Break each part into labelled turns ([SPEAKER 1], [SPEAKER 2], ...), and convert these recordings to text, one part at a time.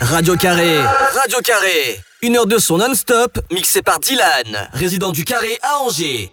[SPEAKER 1] Radio Carré, Radio Carré. Une heure de son non-stop, mixé par Dylan, résident du Carré à Angers.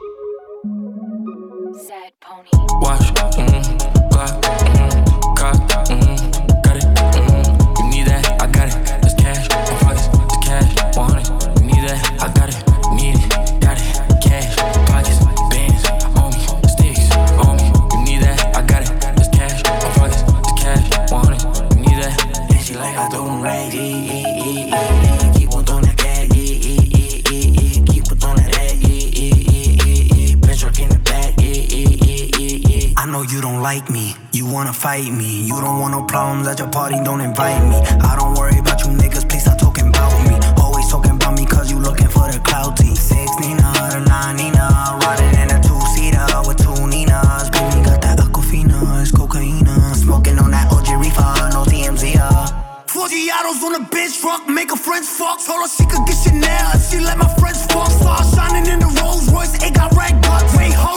[SPEAKER 2] Like me. You wanna fight me. You don't want no problems at your party, don't invite me. I don't worry about you niggas, please stop talking about me. Always talking about me cause you looking for the clout T. Six Nina, nine Nina, riding in a two seater with two Ninas. Baby got that Aquafina, it's cocaine. Smoking on that OG reefer, no TMZ. Uh. Four Giados on a bitch truck, make her friends fuck. Told her she could get Chanel, she let my friends fuck. Star shining in the Rolls Royce, it got red guts. Wait, hold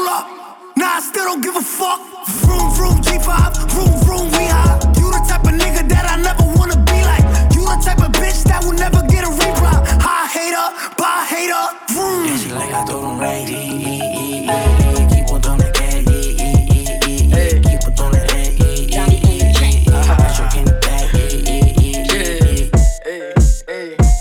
[SPEAKER 2] don't give a fuck. Vroom, vroom, G5, vroom, vroom, we high. You the type of nigga that I never wanna be like. You the type of bitch that will never get a reply. High hater, bye hater, vroom. Yeah, she like I told him right, keep on doing that, yeah, keep on doing that, yeah,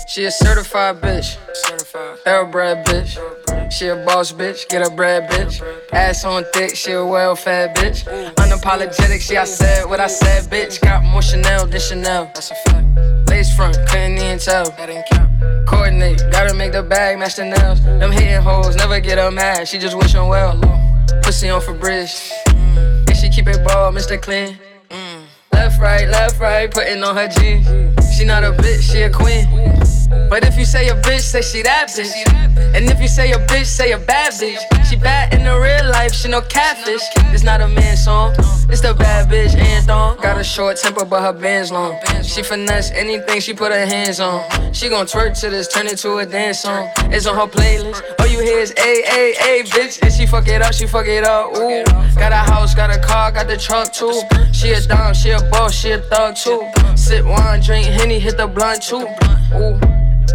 [SPEAKER 3] She a certified bitch, certified, thoroughbred bitch. She a boss bitch, get a bread bitch. Ass on thick, she a well fed bitch. Unapologetic, she I said what I said, bitch. Got more Chanel than Chanel. That's a fact. Lace front, couldn't even tell. That ain't count. Coordinate, gotta make the bag match the nails. Them hitting hoes, never get her mad, she just wishing well. Pussy on for bridge. Mm. And she keep it ball, Mr. Clean. Mm. Left, right, left, right, putting on her jeans. She not a bitch, she a queen. But if you say a bitch, say she that bitch. And if you say a bitch, say a bad bitch. She bad in the real life, she no catfish. It's not a man song, it's the bad bitch anthem. Got a short temper, but her band's long. She finesse anything she put her hands on. She gon' twerk to this, turn it to a dance song. It's on her playlist. All you hear is A A A bitch. And she fuck it up, she fuck it up. Ooh, got a house, got a car, got the truck too. She a dom, she a boss, she a thug too. Sip wine, drink henny, hit the blunt too. Ooh.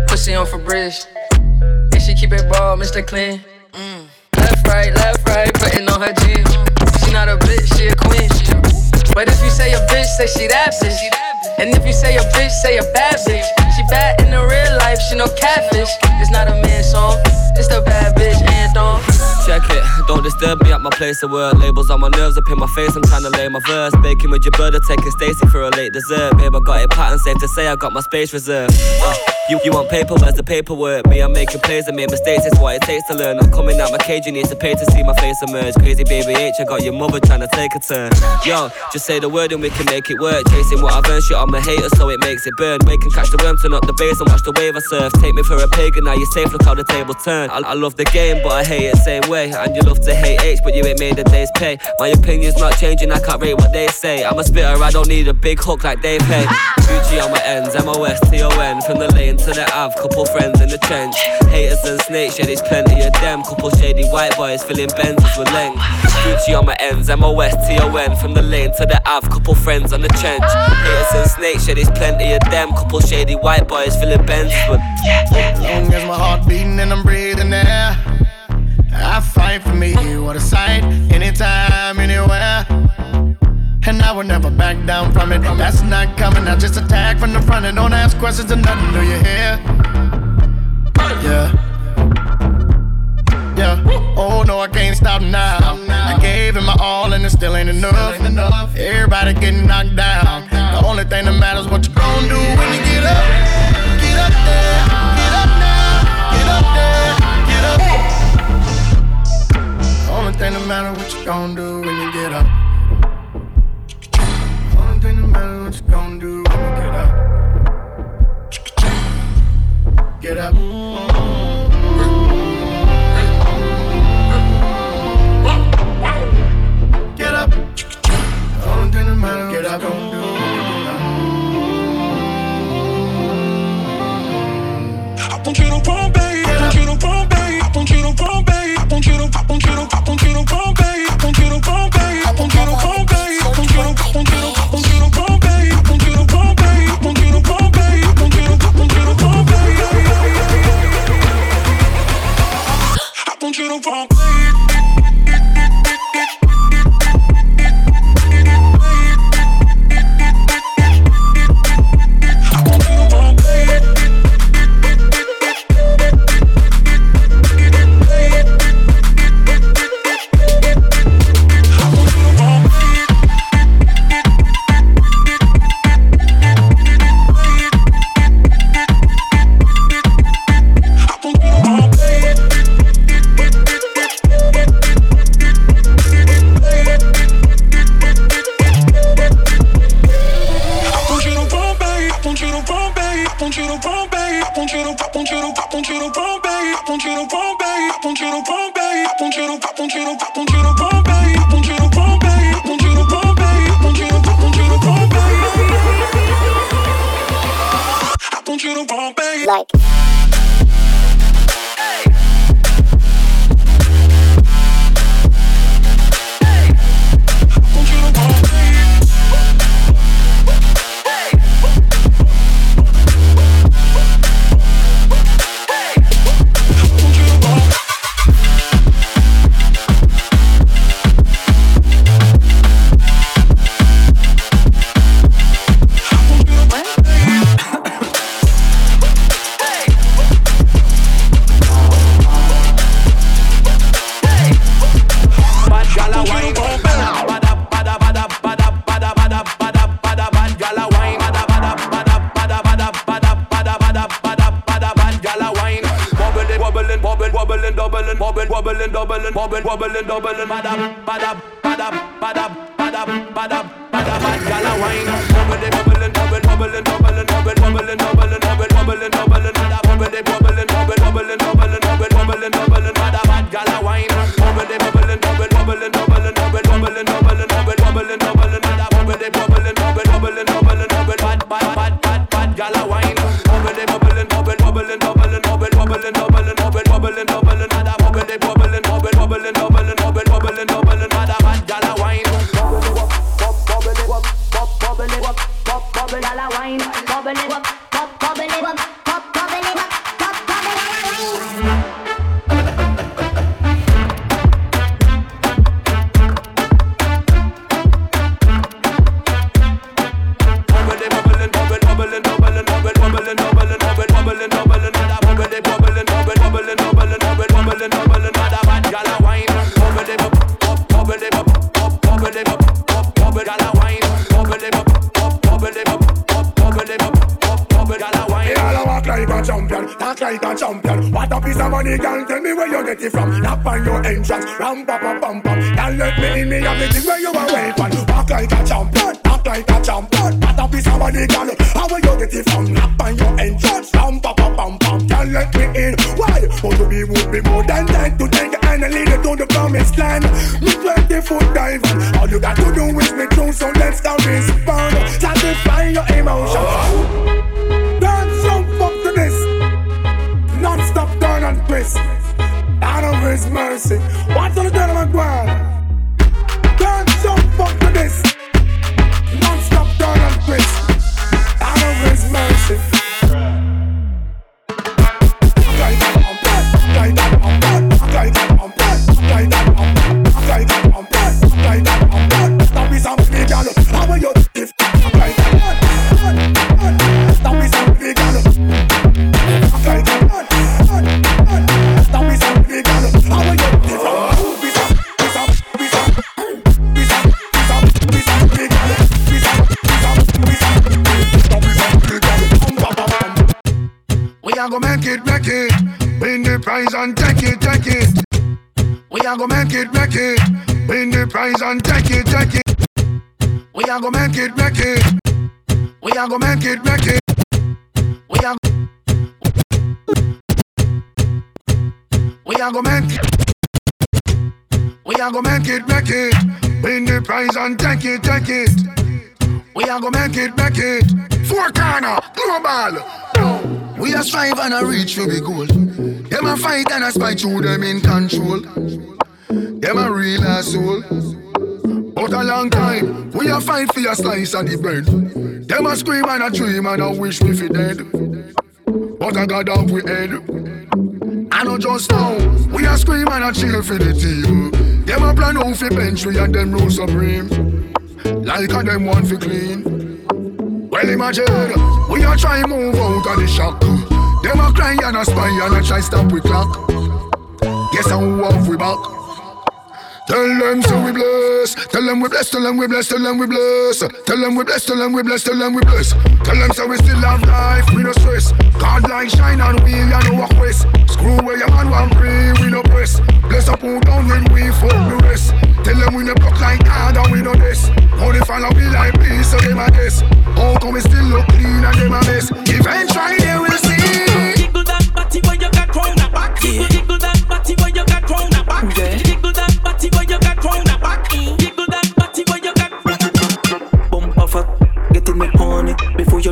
[SPEAKER 3] Pussy on for bridge. And she keep it ball, Mr. Clean. Mm. Left, right, left, right, putting on her jeans. She not a bitch, she a queen. But if you say a bitch, say she that bitch. And if you say a bitch, say a bad bitch. She bad in the real life, she no catfish. It's not a man song, it's the bad bitch anthem.
[SPEAKER 4] Check it, don't disturb me at my place of work. Labels on my nerves up in my face, I'm trying to lay my verse. Baking with your brother, taking Stacy for a late dessert. Babe, I got it pattern, safe to say I got my space reserved. Uh, you, you want paper, where's the paperwork? Me, I'm making plays I make mistakes, it's what it takes to learn. I'm coming out my cage, you need to pay to see my face emerge. Crazy baby H, I got your mother trying to take a turn. Yo, just say the word and we can make it work. Chasing what I've earned, shit on my haters, so it makes it burn. Wake and catch the worm, turn up the bass and watch the wave I surf. Take me for a pagan, now you're safe, look how the table turn. I, I love the game, but I hate it same way. And you love to hate H, but you ain't made the day's pay. My opinion's not changing, I can't rate what they say. I'm a spitter, I don't need a big hook like they pay. Gucci on my ends, M O S T O N. From the lane to the Ave, couple friends in the trench. Haters and snakes, yeah, there's plenty of them. Couple shady white boys filling Benzes with length. Gucci on my ends, MOS, TON. From the lane to the Ave, couple friends on the trench. Haters and snakes, yeah, there's plenty of them. Couple shady white boys filling Benzes with.
[SPEAKER 5] Long as my heart beating and I'm breathing air. I fight for me, what a sight, anytime, anywhere. And I will never back down from it. That's not coming. I just attack from the front and don't ask questions or nothing. Do you hear? Yeah. Yeah. Oh no, I can't stop now. I gave it my all and it still ain't enough. Everybody getting knocked down. The only thing that matters what you gon' do when you get up. Get up there. Get up now. Get up there. Get up. The only thing that matters what you gon' do when you get up. what you gonna do when you get up? Get up. Get Matters get up. make it, make it. Win the
[SPEAKER 6] prize and take it, take it. We are gonna make it, make it. We are gonna make it, make it. We are. We are gonna make it. We are gonna make it, make it. Win the prize and take it, take it. We are
[SPEAKER 7] gonna
[SPEAKER 8] make it, make it. Four corner, global. We are strive and a reach for the goal. Them a fight and a
[SPEAKER 9] spite, through them in control. Them a real asshole. But a long time, we a fight for your slice of the bread. Them a scream and a dream and a wish we fi dead. But I got off we head. I know just now, we a scream and a cheer for the team. Them a plan out fi bench we and them rule supreme. Like a them want fi clean. Well imagine, we a try move out of the shock. Them a cry and a spy and a try stop we clock. Guess have we back? Tell them so we bless. Tell them we bless. Tell them we bless. Tell them we bless. Tell them we bless. Tell them we bless. Tell them we bless. Tell them so we still have life. We no stress. God like shine and we ya no walk west. Screw where your man want free. We no press. Bless up who down when we fuck the rest. Tell them we no block like God and we no this. They follow we like peace so they my guess. How come we still look clean and they my mess? Eventually they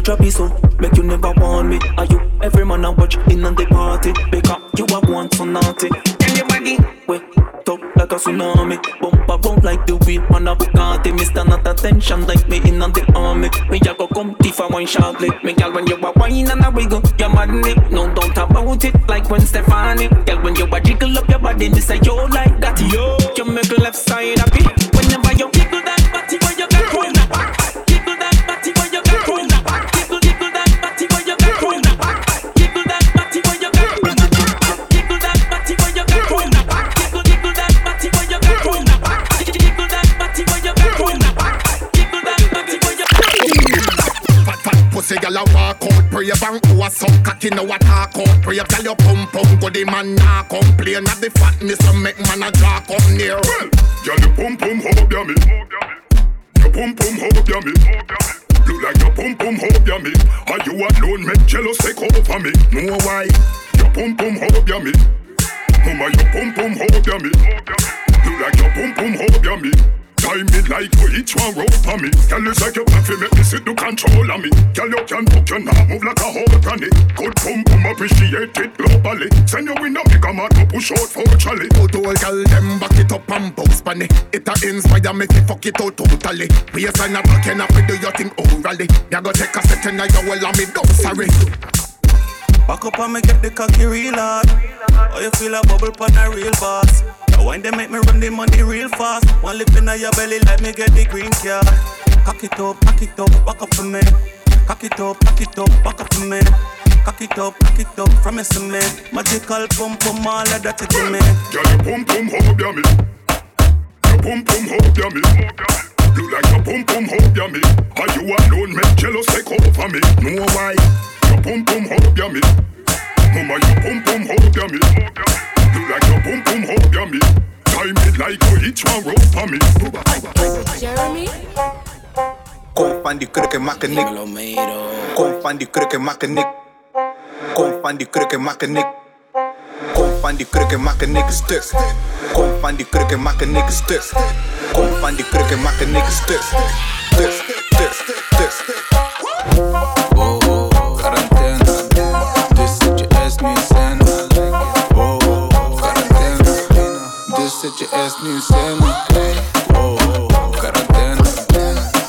[SPEAKER 10] drop it so, make you never want me. Are you every man I watch in on the party? Because you are one so naughty. Tell your body, wait, talk like a tsunami. Bump around like the wheel on a Bugatti. Mister not attention like me in on the army. Me a go come if I want sharply. Me girl when you a wine and a wiggle, you madly. No doubt about it, like when Stefani. Girl when you a jiggle up your body, me say yo like that. Yo, you make a left side happy.
[SPEAKER 5] A suck cocky now a talk out Brave gyal your pum pum go the man nah complain Of the fatness so make man a draw come near Well,
[SPEAKER 11] Girl, your pum pum hub ya me. Your pum pum hub ya me. Look like your pum pum hub ya me. Are you alone make jealous take over me? Know why? Your pum pum hub ya me. Mama, your pum pum hub ya me. Look like your pum pum hub ya me. Time me like for each one rope for me. Girl, it's like back fi make me sit to control of me. Girl, you can book your now move like a whole granny. Good pum pum appreciate it globally. Send you in a big amount to push out for Charlie.
[SPEAKER 5] Good old girl, them back it up and bounce bunny. It a inspire me to fuck it out totally. Waistline a and up do your thing orally. Ya go take a set and you will me don't sorry.
[SPEAKER 10] Back up and me get the cocky real hard. Oh, you feel a bubble pan a real boss. The wine they make me run the money real fast. One lip in your belly, let me get the green card. Cock it up, cock it up, back up for me. Cock it up, cock it up, back up for me. Cock it up, cock it up, promise to me. Magical pump, pump, all of that to me.
[SPEAKER 11] Girl, your pum pum hub ya me. Your pum pum hub ya me. Look like your pum pum hub ya me. Are you alone make jealous take over me? Know why? Your pum pum hub ya me. Mama, your pum pum hub ya me. Look like your pum pum hub ya me. Time me like for each one rope for me.
[SPEAKER 12] Jeremy.
[SPEAKER 13] Kom van die krukken maken nik. Kom van die krukken maken nik. Kom van die krukken maken nik. Kom van die krukken maken niks stuk. Kom van die krukken maken niks stuk. Kom van die krukken maken niks stuk. Stuk, stuk, stuk, stuk.
[SPEAKER 14] Wow, wow, quarantaine. Dus zet je ass nu in scène. Wow, wow, quarantaine. Dus zet je ass nu in scène. Wow, wow, quarantaine.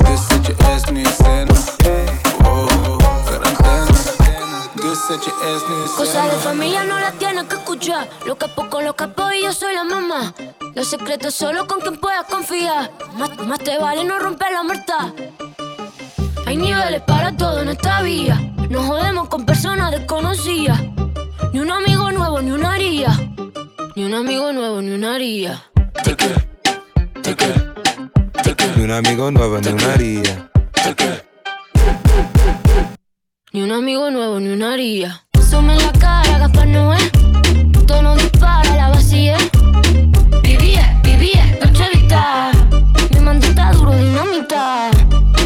[SPEAKER 14] Dus zet je ass nu in scène.
[SPEAKER 12] Cosas de familia no las tienes que escuchar. Lo capo con los capos y yo soy la mamá. Los secretos solo con quien puedas confiar. Más, más te vale no romper la muerta. Hay niveles para todo en esta vía. No jodemos con personas desconocidas. Ni un amigo nuevo, ni una haría. Ni un amigo nuevo, ni una haría.
[SPEAKER 14] Ni un amigo nuevo, ni una haría.
[SPEAKER 12] Ni un amigo nuevo, ni una haría. Sume la cara, Gaspar Noé. Tono dispara, la vacía. Vivía, vivía, noche vista. Mi mandita duro, dinamita.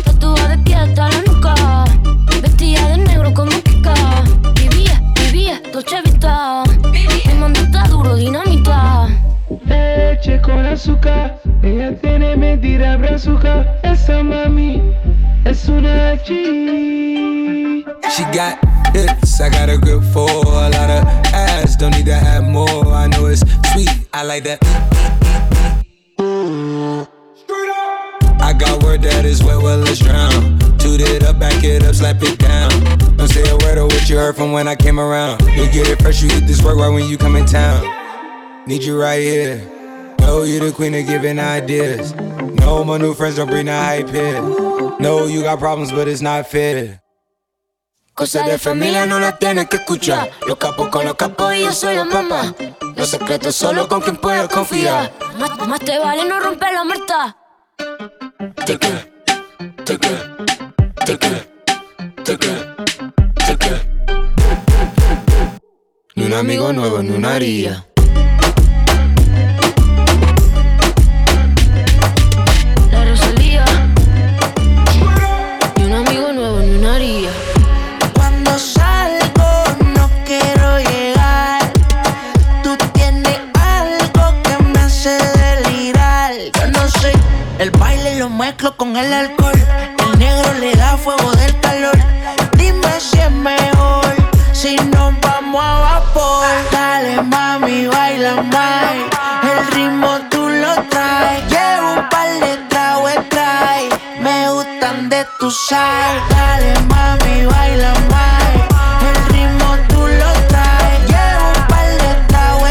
[SPEAKER 12] Tatuada de pie hasta la nuca. Vestida de negro como Kika. Vivía, vivía, noche vista. Mi mandita duro, dinamita.
[SPEAKER 15] Leche con azúcar, ella tiene mentira brazuca. Esa mami es una G.
[SPEAKER 14] She got hips, I got a grip for a lot of ass. Don't need to have more. I know it's sweet, I like that. Straight up. I got word that is wet, well, let's drown. Toot it up, back it up, slap it down. Don't say a word of what you heard from when I came around. You get it fresh, you get this work right when you come in town. Need you right here. Know you the queen of giving ideas. No, my new friends don't bring the hype here. No, you got problems, but it's not fair.
[SPEAKER 12] Cosas de familia no las tienes que escuchar. Los capos con los capos y yo soy la mamá. Los secretos solo con quien puedas confiar. Más, más te vale no romper la muerta.
[SPEAKER 14] Ni un amigo nuevo, ni una haría.
[SPEAKER 12] con el alcohol. El negro le da fuego
[SPEAKER 16] del calor. Dime si es mejor si nos vamos a vapor. Dale mami, baila más. El ritmo tú lo traes. Llevo un par de tragos. Me gustan de tu sal. Dale mami, baila más. El ritmo tú lo traes. Llevo un par de tragos.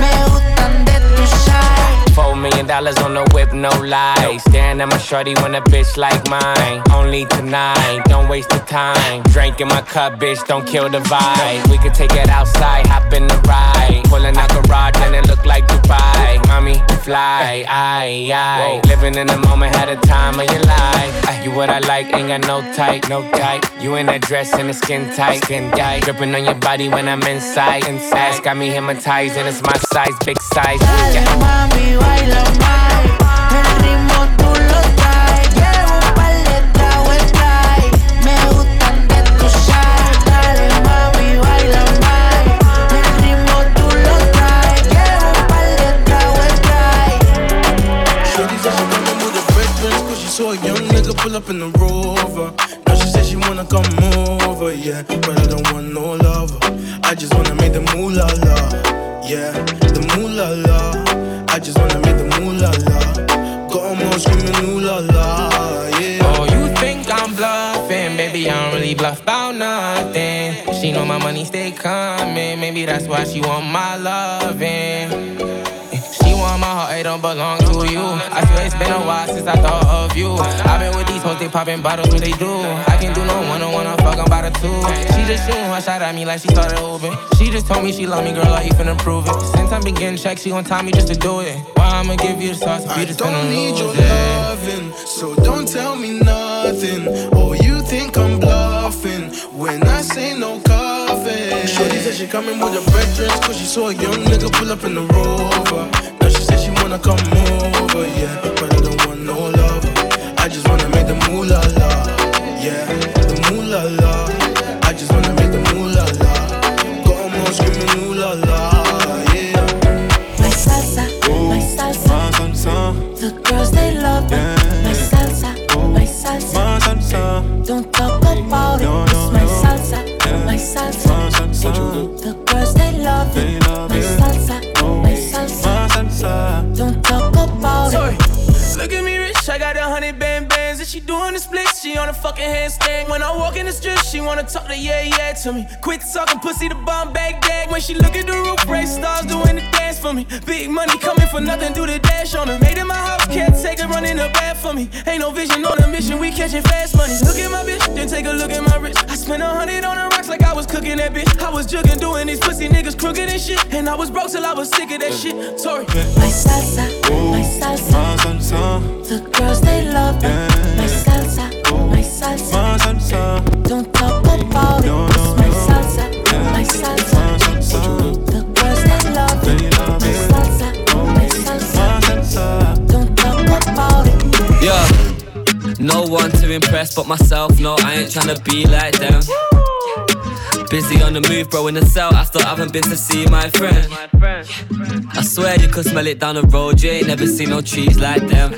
[SPEAKER 16] Me gustan de tu sal.
[SPEAKER 17] Four million dollars on the whip, no lies. Staring at my shorty when a bitch like mine. Only tonight, don't waste the time. Drink in my cup, bitch, don't kill the vibe. We could take it outside, hop in the ride. Pulling out garage and it look like Dubai. Mommy, fly, aye, aye. Living in the moment, had a time of your life. You what I like, ain't got no type, no type. You in that dress and the skin tight, skin tight. Dripping on your body when I'm inside, inside. Got me hypnotized and it's my size, big size.
[SPEAKER 16] Dale
[SPEAKER 17] Yeah.
[SPEAKER 5] Saw a young nigga pull up in the rover Now she said she wanna come over, yeah But I don't want no lover I just wanna make the moolah la Yeah, the moolah la I just wanna make the moolah la Got 'em all screaming ooh la la, yeah
[SPEAKER 17] Oh, you think I'm bluffing? Baby, I don't really bluff about nothing. She know my money stay coming. Maybe that's why she want my loving. She want my heart, it don't belong to you. I swear it's been a while since I thought of you. I've been with these hoes, they popping bottles, what they do. I can do no one on one, I'm fucking by the two. She just shooting one shot at me like she started hooping. She just told me she love me, girl, I you finna prove it. Since I'm beginning check, she gon' time me just to do it. Why I'ma give you the sauce if you just
[SPEAKER 5] don't need your
[SPEAKER 17] it?
[SPEAKER 5] loving, so don't tell me nothing. Oh, you think I'm bluffing when I say no coffee. Shorty said she coming with her veterans, cause she saw a young nigga pull up in the rover. Wanna come over, yeah. But I don't want no lover. I just wanna make the moolah
[SPEAKER 18] on a fucking handstand. When I walk in the strip, she wanna talk to yeah, yeah to me. Quit talking pussy to bomb Baghdad. When she look at the roof, race stars doing the dance for me. Big money coming for nothing, do the dash on her. Made in my house, can't take her running the bath for me. Ain't no vision on a mission, we catching fast money. Look at my bitch, then take a look at my wrist. I spent a hundred on the rocks like I was cooking that bitch. I was jugging, doing these pussy niggas crooked and shit. And I was broke till I was sick of that shit. Sorry.
[SPEAKER 16] My salsa, my salsa. The girls they love it. My salsa, my salsa. Don't talk about it. It's my salsa, my salsa. The girls they love it. My salsa, my salsa. Don't talk about it.
[SPEAKER 4] Yeah. No one to impress but myself. No, I ain't tryna be like them. Busy on the move, bro, in the cell. I still haven't been to see my friend. I swear you could smell it down the road. You ain't never seen no trees like them.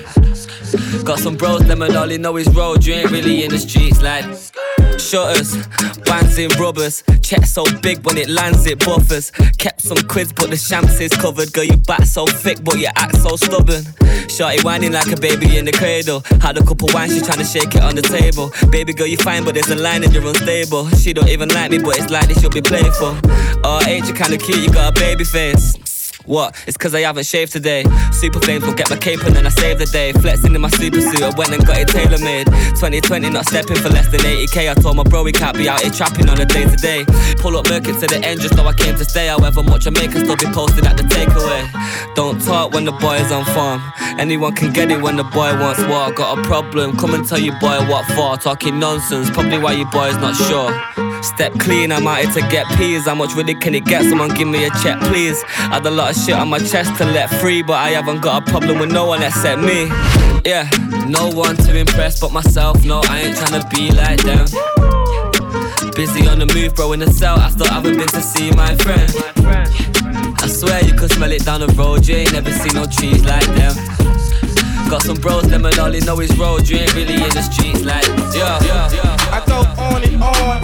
[SPEAKER 4] Got some bros, them and all know is road. You ain't really in the streets like. Shutters, bands in rubbers. Check so big when it lands, it buffers. Kept some quids, but the shams is covered. Girl, you back so thick, but you act so stubborn. Shorty whining like a baby in the cradle. Had a couple wines, she tryna shake it on the table. Baby girl, you fine, but there's a line and you're unstable. She don't even like me, but it's like likely she'll be playful. RH, you kinda cute, you got a baby face. What? It's cause I haven't shaved today. Super flames will get my cape and then I save the day. Flexing in my super suit, I went and got it tailor made. 2020, not stepping for less than 80k. I told my bro he can't be out here trapping on a day to day. Pull up Merkin to the end just though I came to stay. However much I make, I still be posted at the takeaway. Don't talk when the boy is on farm. Anyone can get it when the boy wants what. Got a problem, come and tell your boy what for. Talking nonsense, probably why you boys not sure. Step clean, I'm out here to get peas. How much really can it get? Someone give me a check, please. I had a lot of shit on my chest to let free, but I haven't got a problem with no one except me. Yeah, no one to impress but myself. No, I ain't tryna be like them. Busy on the move, bro, in the cell. I still haven't been to see my friend. I swear you could smell it down the road. You ain't never seen no trees like them. Got some bros, them and all they know is road. You ain't really in the streets like, yeah, yeah, yeah.
[SPEAKER 19] I go on and on,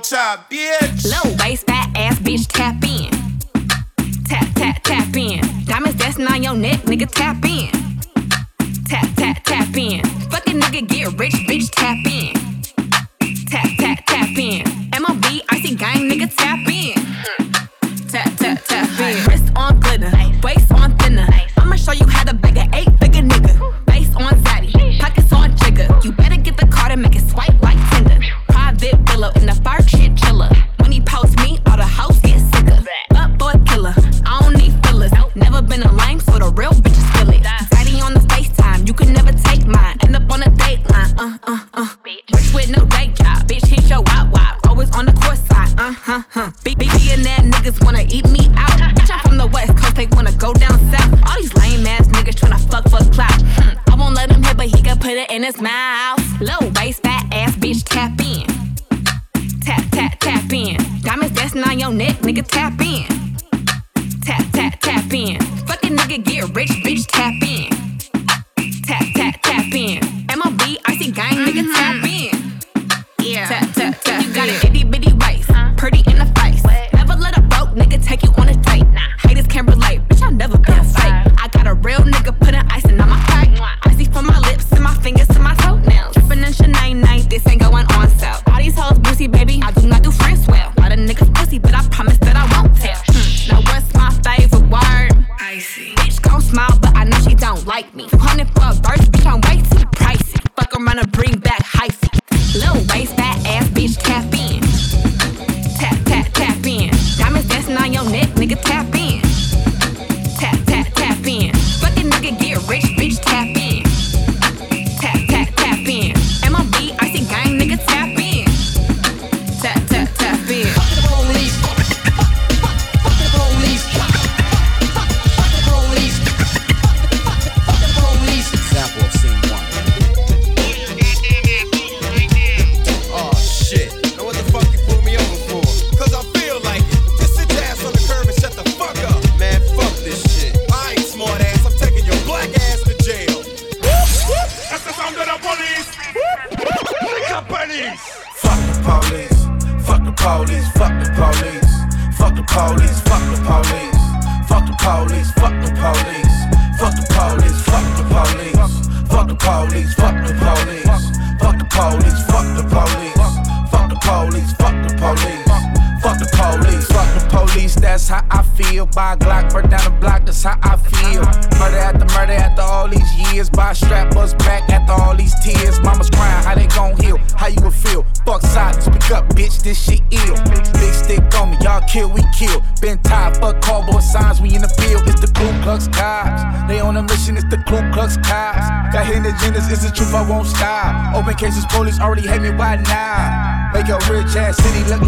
[SPEAKER 19] child.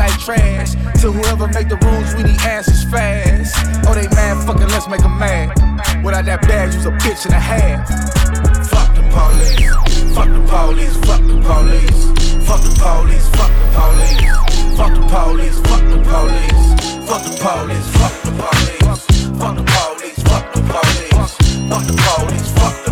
[SPEAKER 19] like
[SPEAKER 20] trash. To whoever make the rules, we need answers fast. Oh, they mad, fucking let's make them mad. Without that badge, you's a bitch and a half. Fuck the police, fuck the police, fuck the police. Fuck the police, fuck the police. Fuck the police, fuck the police. Fuck the police, fuck the police. Fuck the police, fuck the police. Fuck the police, fuck the police.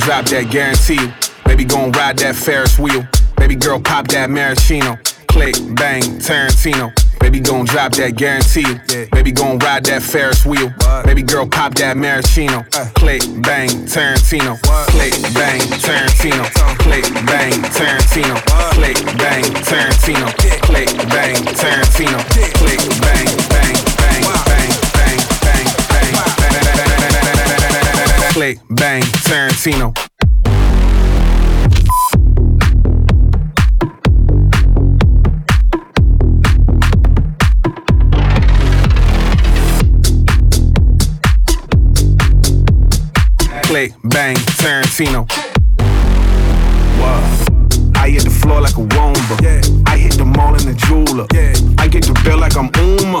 [SPEAKER 21] Gon'
[SPEAKER 22] drop that guarantee. Baby gon' ride that Ferris wheel. Baby girl pop that maraschino. Click, bang, Tarantino. Baby gon' drop that guarantee you. Baby gon' ride that Ferris wheel. Baby girl pop that maraschino. Click, bang, Tarantino. Click, bang, Tarantino. Click, bang, Tarantino. Click, bang, Tarantino. Click, bang, Tarantino. Click, bang, bang, Click, bang, Tarantino. Click, bang, Tarantino. Wow. I hit the floor like a womba. I hit the mall in the jeweler. I get the bill like I'm Uma.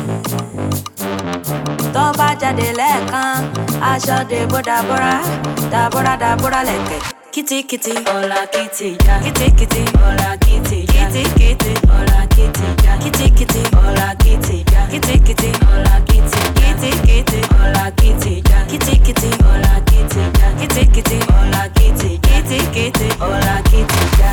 [SPEAKER 23] Tó bá jáde lẹ́ẹ̀kan, aṣọ dèbò dàbúrà, dàbúrà dàbúrà lẹ̀kẹ̀. Kìtìkìtì, ọ̀la kìtì já. Kìtìkìtì, ọ̀la kìtì já. Kìtìkìtì, ọ̀la kìtì já. Kìtìkìtì, ọ̀la kìtì já. Kìtìkìtì, ọ̀la kìtì. Kìtìkìtì, ọ̀la kìtì já. Kìtìkìtì, ọ̀la kìtì já. Kìtìkìtì, ọ̀la kìtì. Kìtìkìtì, ọ̀la kìtì já.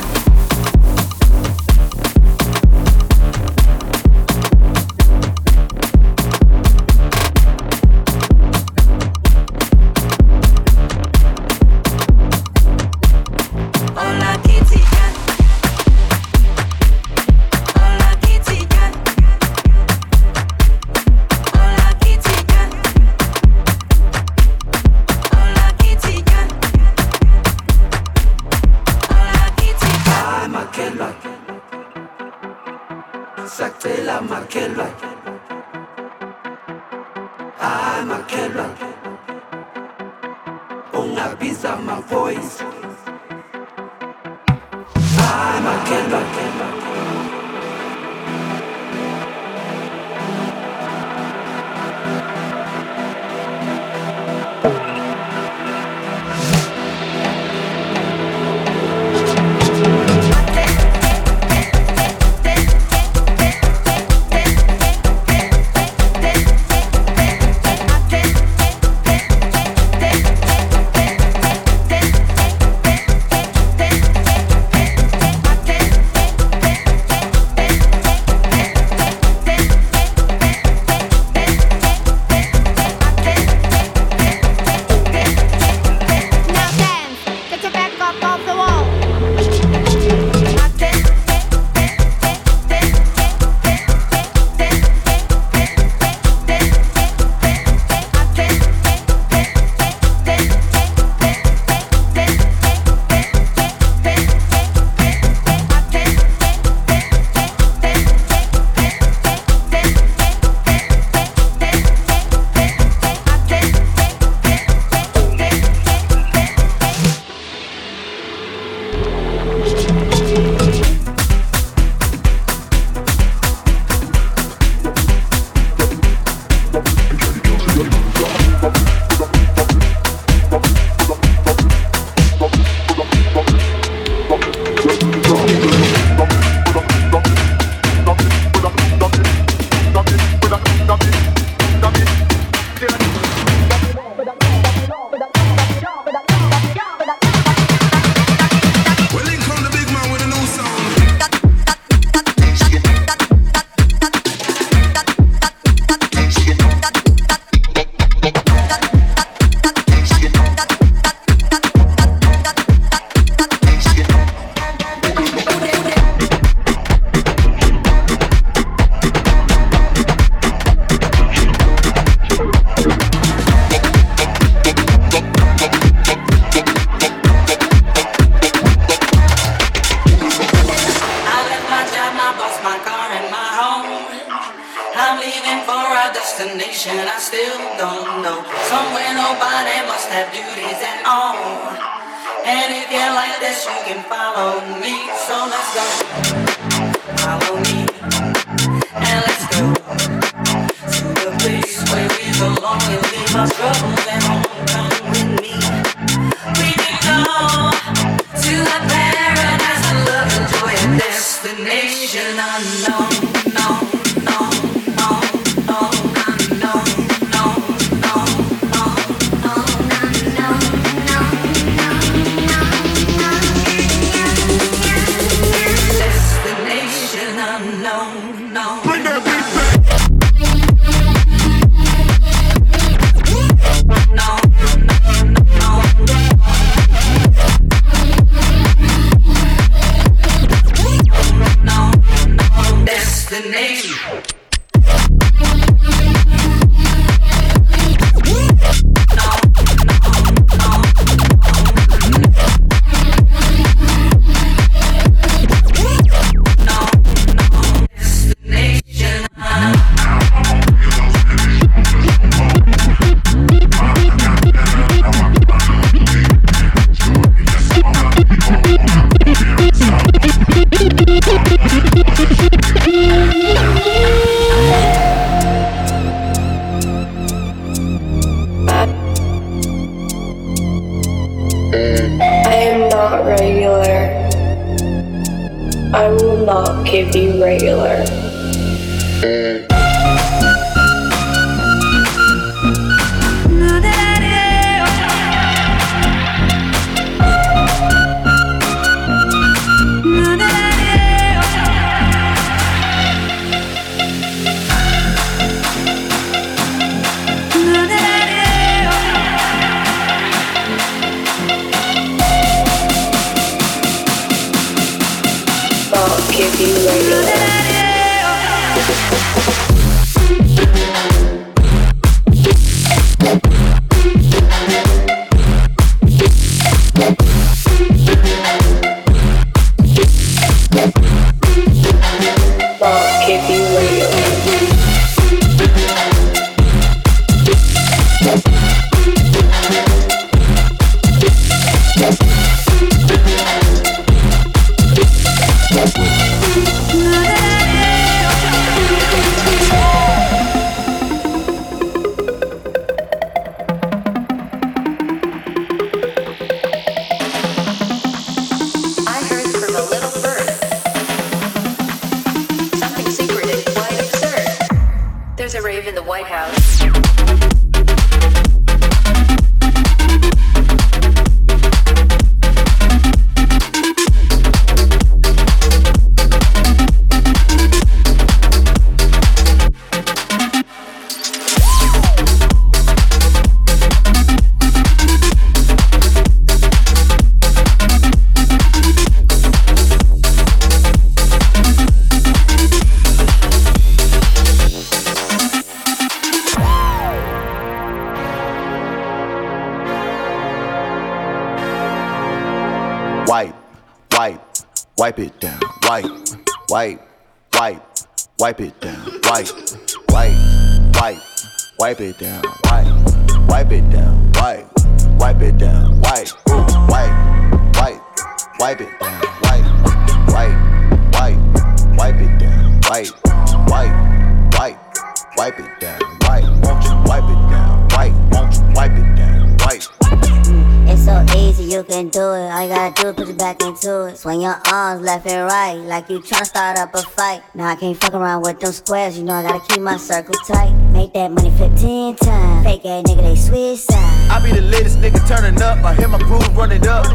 [SPEAKER 24] Easy, you can do it. All you gotta do is put your back into it. Swing your arms left and right, like you tryna start up a fight. Now I can't fuck around with them squares, you know I gotta keep my circle tight. Make that money 15 times. Fake ass nigga, they switch sides.
[SPEAKER 25] I be the latest nigga turning up, I hear my groove running up.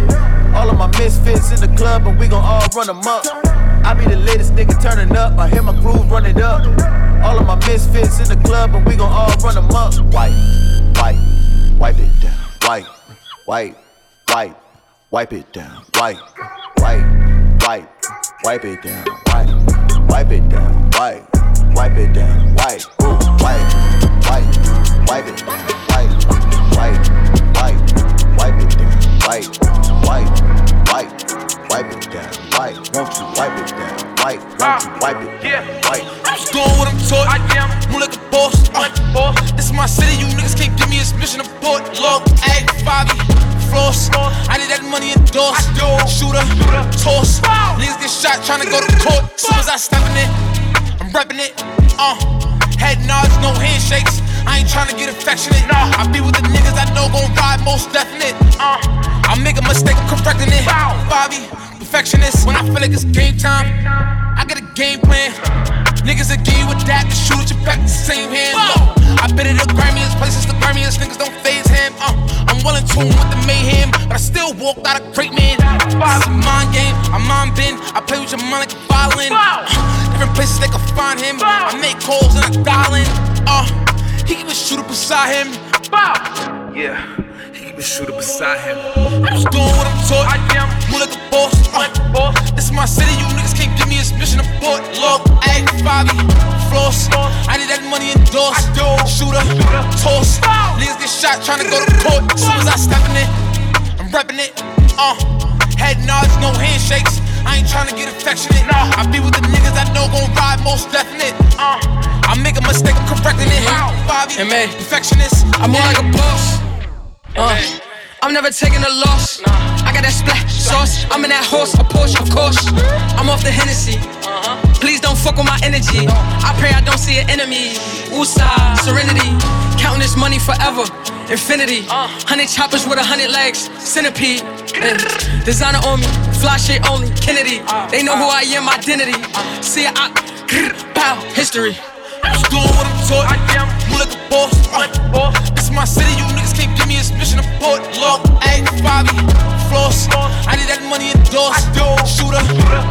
[SPEAKER 25] All of my misfits in the club, and we gon' all run them up. I be the latest nigga turning up, I hear my groove running up. All of my misfits in the club, and we gon' all run them up.
[SPEAKER 26] Wipe, wipe, wipe it down. Wipe, wipe wipe, wipe it down, wipe, wipe, wipe, wipe it down, wipe, wipe it down, wipe, wipe it down, wipe, wipe, wipe, wipe it down, wipe, wipe, wipe, wipe it down, wipe, wipe, wipe, wipe it down, wipe, won't you wipe it down, wipe, won't you wipe it, yeah, wipe.
[SPEAKER 27] I'm just doing what I'm taught, I am, more like a boss, uh, this is my city, you niggas can't this mission of port, look, egg, Bobby, floss. I need that money endorsed. Shooter, toss. Niggas get shot trying to go to court. Soon as I step in it, I'm repping it. Uh, head nods, no handshakes. I ain't trying to get affectionate. Nah. I be with the niggas I know gon' ride most definite. Uh, I make a mistake I'm correcting it. Bobby, perfectionist. When I feel like it's game time, I get a game plan. Niggas again with that, to shoot at your back the same hand. Look, I been at the grimiest places, the grimiest niggas don't phase him. Uh, I'm well in tune with the mayhem, but I still walked out a great man. This is a mind game, I'm mind bend. I play with your mind like a violin. Uh, different places they can find him. I make calls and I dial in. Uh, he keep a shooter beside him. Yeah, he keep a shooter beside him. Trying to go to court. As soon as I step in it, I'm repping it. Uh, head nods, no handshakes. I ain't trying to get affectionate. I be with the niggas I know gon' ride most definite. Uh, I make a mistake, I'm correcting it. Bobby, perfectionist.
[SPEAKER 28] I'm more like a boss. Uh, I'm never taking a loss. I got that splash sauce. I'm in that horse, a Porsche, of course. I'm off the Hennessy. Please don't fuck with my energy. I pray I don't see an enemy. Usa, serenity. Counting this money forever. Infinity. Hundred choppers with a hundred legs. Centipede. Eh, Designer on me. Fly shit only. Kennedy. They know who I am, identity. See, I. Bow. History.
[SPEAKER 27] I'm just doing what I'm taught. I am. Move like a boss. Uh, this is my city. You niggas can't give me a mission abort. Look, ayy, Bobby, floss. I need that money in endorsed. Shooter,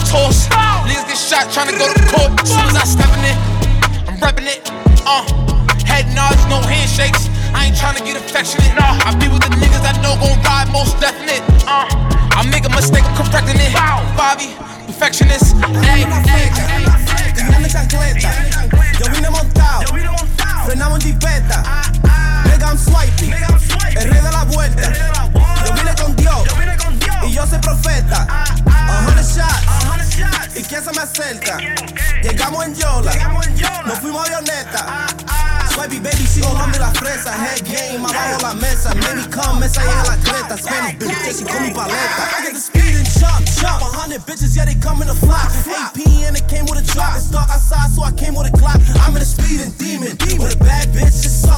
[SPEAKER 27] toss. Niggas get shot trying to go to court. As soon as I step in it, I'm repping it. Uh, head nods, no handshakes. I ain't trying to get affectionate. I be with the niggas I know gon' ride most definite. Uh, I make a mistake, I'm correcting it. Bobby, perfectionist. Ayy, ayy,
[SPEAKER 29] Tirando chancleta, yo vine montado, frenamos en jipeta, Mega I'm swiping, el rey de la vuelta. Yo vine con Dios, y yo soy profeta. A hundred shots, y quién se me acerca. Llegamos en Yola, nos fuimos avioneta. Swipey baby, sigo dando la fresa. Head game, abajo la mesa. Maybe come, mesa llega la creta. Spanish bitch, she call me paleta. I get the speed and chop, chop. A hundred bitches, yeah, they come in a flock. AP and it came with a drop. It's dark outside, so I came with a clock. I'm in a speeding demon. With a bad bitch, just suck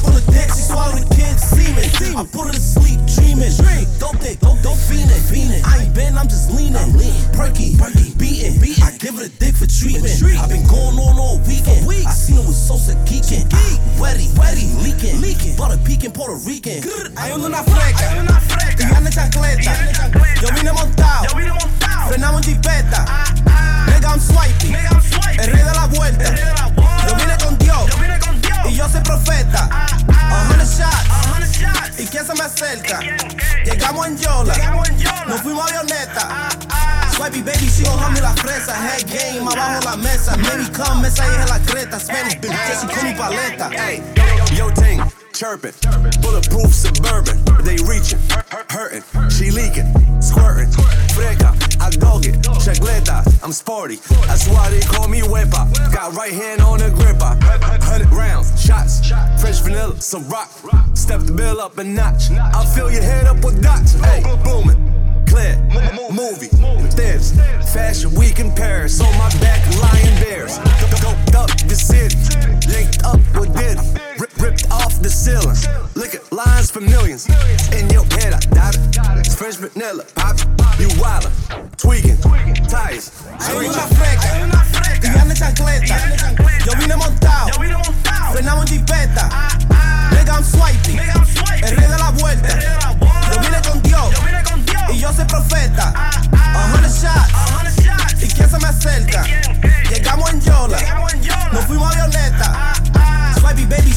[SPEAKER 29] Aí eu não na freca.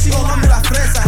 [SPEAKER 29] Sigo dando la fresa.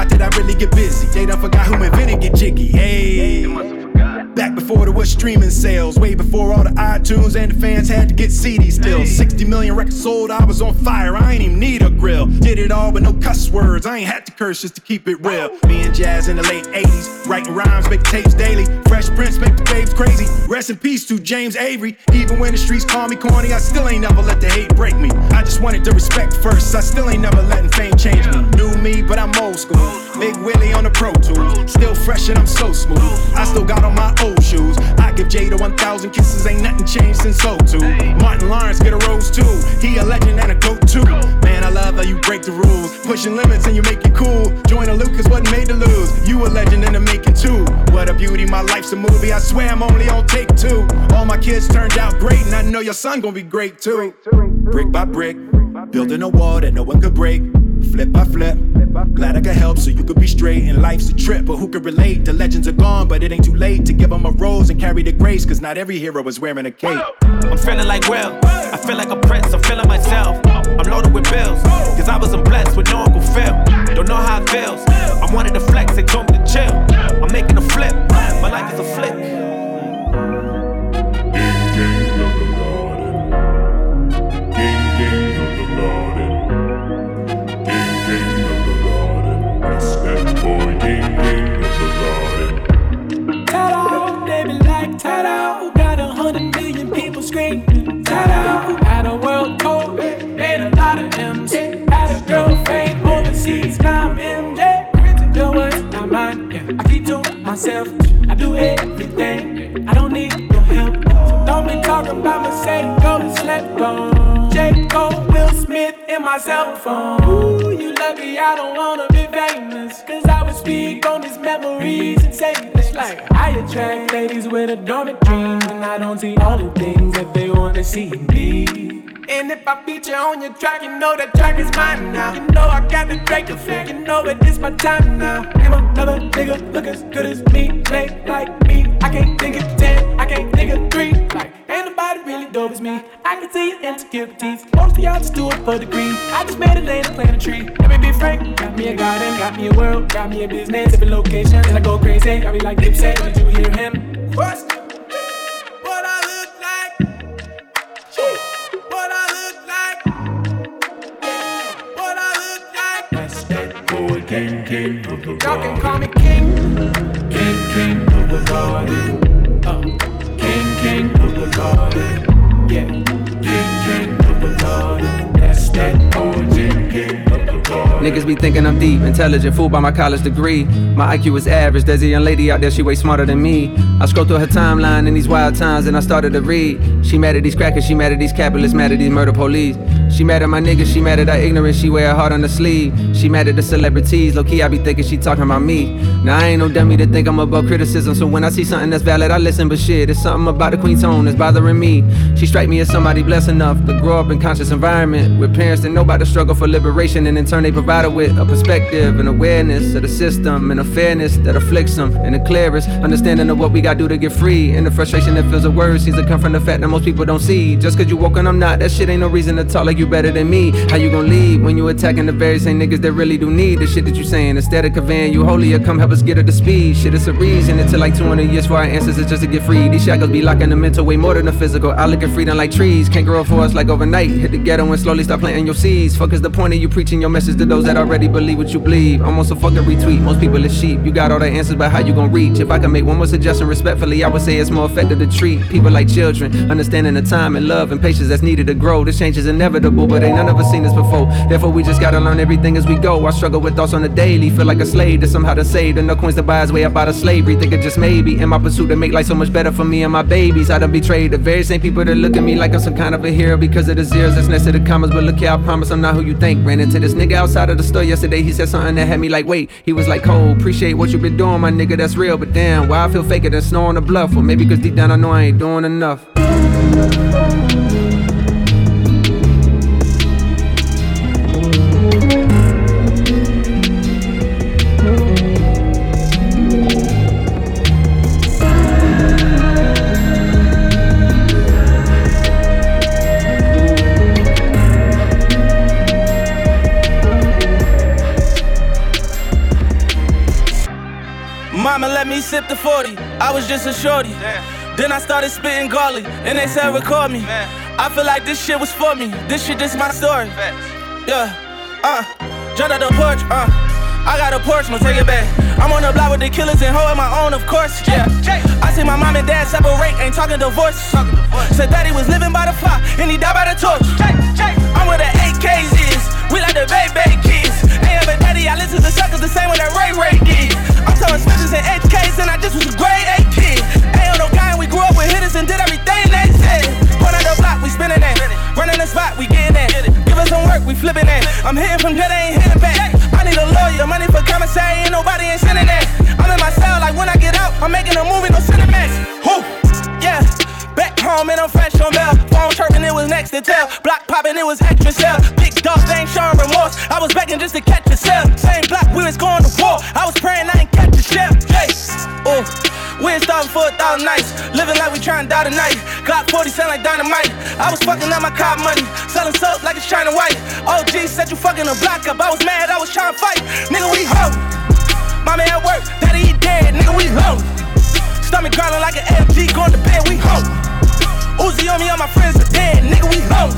[SPEAKER 25] that I really get busy. They done forgot who invented get jiggy. Hey. Back before there was streaming sales, way before all the iTunes and the fans had to get CDs still. 60 million records sold, I was on fire, I ain't even need a grill. Did it all with no cuss words, I ain't had to curse just to keep it real. Me and Jazz in the late 80s, writing rhymes, make tapes daily. Fresh Prince make the babes crazy. Rest in peace to James Avery. Even when the streets call me corny, I still ain't never let the hate break me. I just wanted the respect first, I still ain't never letting fame change me. New me, but I'm old school. Big Willie on the Pro Tools, still fresh and I'm so smooth. I still got on my old shoes. I give Jada 1,000 kisses, ain't nothing changed since 02. Martin Lawrence get a rose too. He a legend and a goat too. Man, I love how you break the rules. Pushing limits and you make it cool. Joyner Lucas wasn't made to lose. You a legend in the making too. What a beauty, my life's a movie. I swear I'm only on take two. All my kids turned out great, and I know your son gonna be great too. Brick by brick, building a wall that no one could break. Flip by flip. Glad I could help so you could be straight. And life's a trip, but who could relate? The legends are gone, but it ain't too late to give them a rose and carry the grace. Cause not every hero is wearing a cape.
[SPEAKER 30] I'm feeling like Will. I feel like a prince, I'm feeling myself. I'm loaded with bills. Cause I wasn't blessed with no Uncle Phil. Don't know how it feels. I wanted to flex, they told me to chill. I'm making a flip. My life is a flick.
[SPEAKER 31] Ta-da. Got a hundred million people screaming ta-da. Had a world tour, made a lot of M's. Had a girlfriend overseas, now I'm MJ. Your words, not mine. Yeah. I keep to myself, I do everything. I don't need your help. So don't be talking about Mercedes, go to slept on. J. Cole, in my cell phone. Ooh, you lucky I don't wanna be famous. Cause I would speak on these memories and say it's like I attract ladies with a dormant dream. And I don't see all the things that they wanna see in me. And if I feature on your track, you know that track is mine now. You know I got the Drake effect, you know it is my time now. Name another nigga look as good as me, play like me. I can't think of ten, I can't think of three. Like me. I can see your insecurities. Most of y'all just do it for the green. I just made a lane and plant a tree. Let me be frank, got me a garden, got me a world, got me a business, different locations, and I go crazy. I be like Dipset, did you hear him? First, what I look like. What I look like. What I look like. That's that boy, king, king of the Y'all can call me king. King, king of the garden. Uh, king, king of the garden.
[SPEAKER 32] Niggas be thinking I'm deep, intelligent, fooled by my college degree. My IQ is average, there's a young lady out there, she way smarter than me. I scroll through her timeline in these wild times and I started to read. She mad at these crackers, she mad at these capitalists, mad at these murder police. She mad at my niggas, she mad at our ignorance, she wear her heart on the sleeve. She mad at the celebrities, low key I be thinking she talking about me. Now I ain't no dummy to think I'm above criticism, so when I see something that's valid, I listen, but shit, it's something about the queen tone that's bothering me. She strike me as somebody blessed enough to grow up in conscious environment with parents that know about the struggle for liberation and in turn they provide her with a perspective and awareness of the system and a fairness that afflicts them and the clearest understanding of what we gotta do to get free and the frustration that fills the words seems to come from the fact that most people don't see just cause you woke and I'm not that shit ain't no reason to talk like you better than me. How you gonna lead when you attacking the very same niggas that really do need the shit that you saying? Instead of conveying you holier come help us get her to speed. Shit it's a reason. Took like 200 years for our ancestors just to get free. These shackles be locking the mental way more than the physical. I look at freedom like trees. Can't grow for us like overnight. Hit the ghetto and slowly start planting your seeds. Fuck is the point of you preaching your message to those that already believe what you believe? Almost a fucking retweet. Most people is sheep. You got all the answers but how you gonna reach? If I can make one more suggestion respectfully I would say it's more effective to treat people like children. Understanding the time and love and patience that's needed to grow. This change is inevitable, but ain't none of us seen this before. Therefore, we just gotta learn everything as we go. I struggle with thoughts on the daily, feel like a slave to somehow to save. No coins to buy his way up out of slavery. Think it just maybe in my pursuit to make life so much better for me and my babies. I done betrayed the very same people that look at me like I'm some kind of a hero because of the zeros that's next to the commas. But look here, I promise I'm not who you think. Ran into this nigga outside of the store yesterday. He said something that had me like, wait. He was like, cold, appreciate what you been doing, my nigga. That's real. But damn, why I feel faker than snow on the bluff? Or maybe cause deep down I know I ain't doing enough.
[SPEAKER 31] Let the 40. I was just a shorty. Then I started spitting garlic, and they said record me. I feel like this shit was for me. This shit just my story. Facts. Yeah, uh, jumped out the porch, uh. I got a porch, no take it back. I'm on the block with the killers and holding my own, of course. Yeah, I see my mom and dad separate, ain't talking divorce. Said daddy was living by the fire, and he died by the torch. I'm where the AKs is, we like the baby daddy, I listen to suckers the same way that Ray Ray did. I'm telling Smithers and HKs, and I just was a grade A kid. Ain't on no and we grew up with hitters and did everything they said. Point out the block, we spinning that. Running the spot, we getting that. Give us some work, we flipping that. I'm hitting from good, I ain't hitting back. I need a lawyer, money for commissary, ain't nobody ain't sending that. I'm in my cell, like when I get out, I'm making a movie, no Cinemax. Who? Yeah. Back home and I'm fresh on bail. Phone chirping, it was next to tell. Block popping, it was extra cell. Big dogs ain't showing remorse. I was begging just to catch a cell. Same block, we was going to war. I was praying I ain't catch a shell. Hey, ooh. We ain't starting for a thousand nights. Living like we trying to die tonight. Glock 40 sound like dynamite. I was fucking up my car money. Selling soap like it's China White. OG said you fucking a block up. I was mad, I was trying to fight. Nigga, we home. Mommy at work, daddy he dead. Nigga, we home. Stomach growling like an LG, going to bed, we home. Uzi on me, all my friends are dead, nigga, we home.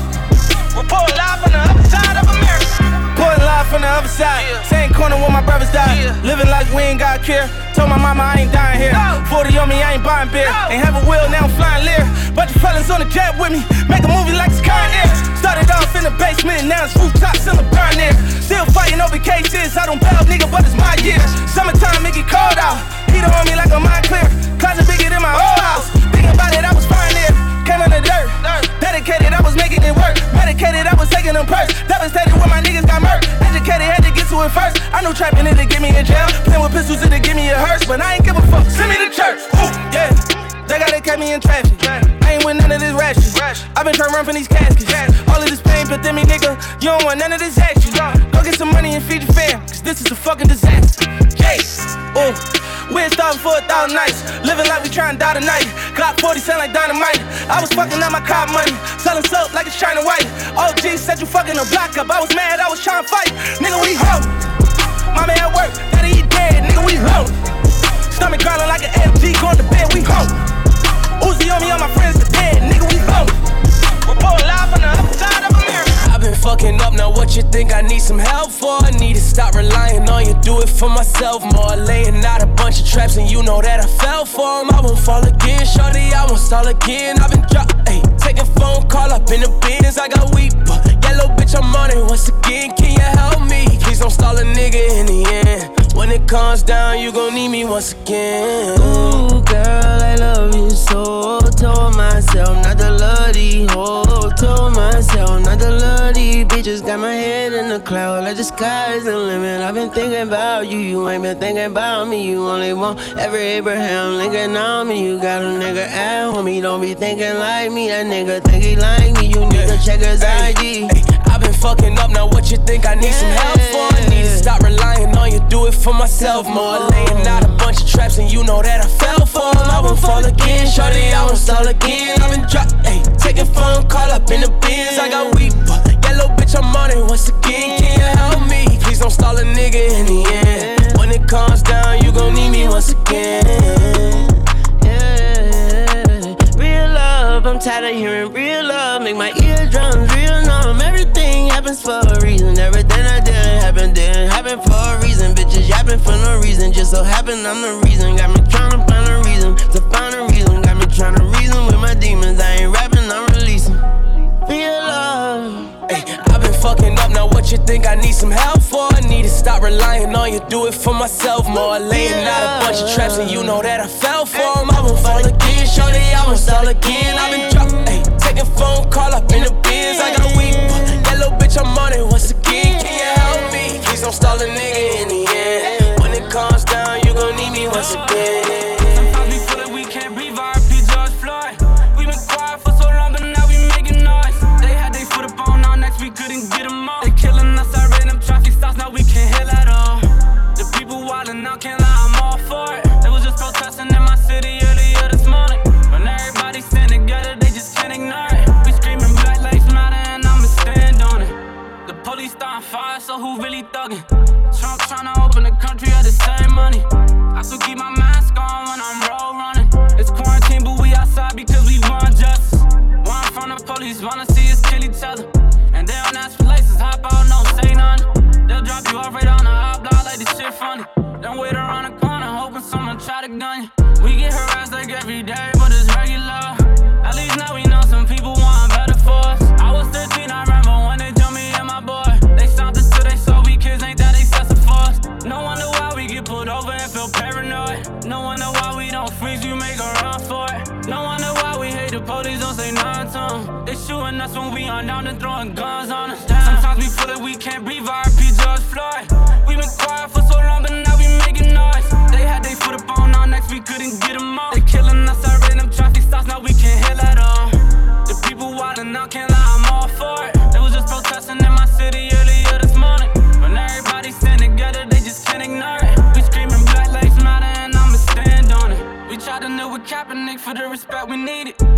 [SPEAKER 31] Report live from the other side of America. Reporting live from the other side. Same corner where my brothers died. Living like we ain't got care. Told my mama I ain't dying here. 40 on me, I ain't buying beer. Ain't have a wheel, now I'm flying lear. Bunch of fellas on the jet with me. Make a movie like it's current air. Started off in the basement, now it's rooftops in the burn air. Still fighting over cases. I don't bail, nigga, but it's my year. Summertime, it get cold out. Heater on me like a mind clear. Closet bigger than my old house. Thinking about it, I was fine there. Came on the dirt. Dedicated, I was making it work. Medicated, I was taking them perks. Devastated when my niggas got murked. Educated, had to get to it first. I knew trapping it to get me in jail. Playing with pistols it to give me a hearse. But I ain't give a fuck. Send me to church. Ooh, yeah. They gotta catch me in traffic. I ain't with none of this ratchet. i been trying to run from these caskets. All of this pain, but then me, nigga, you don't want none of this action. Go get some money and feed your fam, cause this is a fucking disaster. Jay, ooh, we ain't starting for a thousand nights. Living like we trying to die tonight. Glock 40 sound like dynamite. I was fucking up my car money. Selling soap like it's China White. OG said you fucking a block up. I was mad, I was trying to fight. Nigga, we home. Mama at work, daddy he dead. Nigga, we home. Stomach growling like an LG, going to bed, we home. Uzi on me, all my friends are dead. Nigga, we home. Report live from the other side of America.
[SPEAKER 5] I've been fucking up, now what you think I need some help for? I need to stop relying on you, do it for myself more. Laying out a bunch of traps, and you know that I fell for 'em. I won't fall again, shorty, I won't stall again. I've been drop, ayy, taking phone call up in the bins, I got weep. Yellow bitch, I'm on it once again, can you help me? Please don't stall a nigga in the end. When it comes down, you gon' need me once again.
[SPEAKER 33] Ooh, girl, I love you so. Told myself not to love these hoes. Told myself not to love these bitches. Got my head in the cloud, like the sky's the limit. I've been thinking about you, you ain't been thinking about me. You only want every Abraham Lincoln on me. You got a nigga at home, he don't be thinking like me. That nigga think he like me. You nigga check his ID.
[SPEAKER 5] Fucking up, now what you think I need some help for? I need to stop relying on you, do it for myself more. Laying out a bunch of traps, and you know that I fell for 'em. I won't fall again, shorty, I won't stall again. I've been drop, ayy, taking phone call up in the bins. I got weep, yellow bitch, I'm on it once again. Can you help me? Please don't stall a nigga in the end. When it comes down, you gon' need me once again.
[SPEAKER 33] Real up, I'm tired of hearing real love. Make my eardrums real numb. Everything happens for a reason. Everything I did happened, didn't happen for a reason. Bitches yapping for no reason. Just so happen I'm the reason. Got me trying to find a reason. To find a reason. Got me trying to reason with my demons. I ain't rapping, I'm releasing. real love. Ay, fucking up.
[SPEAKER 34] Now what you
[SPEAKER 5] think I need some help for? I need to stop relying on you.
[SPEAKER 34] Do it for myself more. Laying out a bunch of traps and you know that I fell for them. I won't fall again, shorty. I won't stall again. I've been dropping, ay, taking phone call up in the biz. I got weak, that little bitch I'm on it once again. Can you help me? Please don't stall a nigga in the end. When it comes down, you gon' need me once again.
[SPEAKER 35] we need it.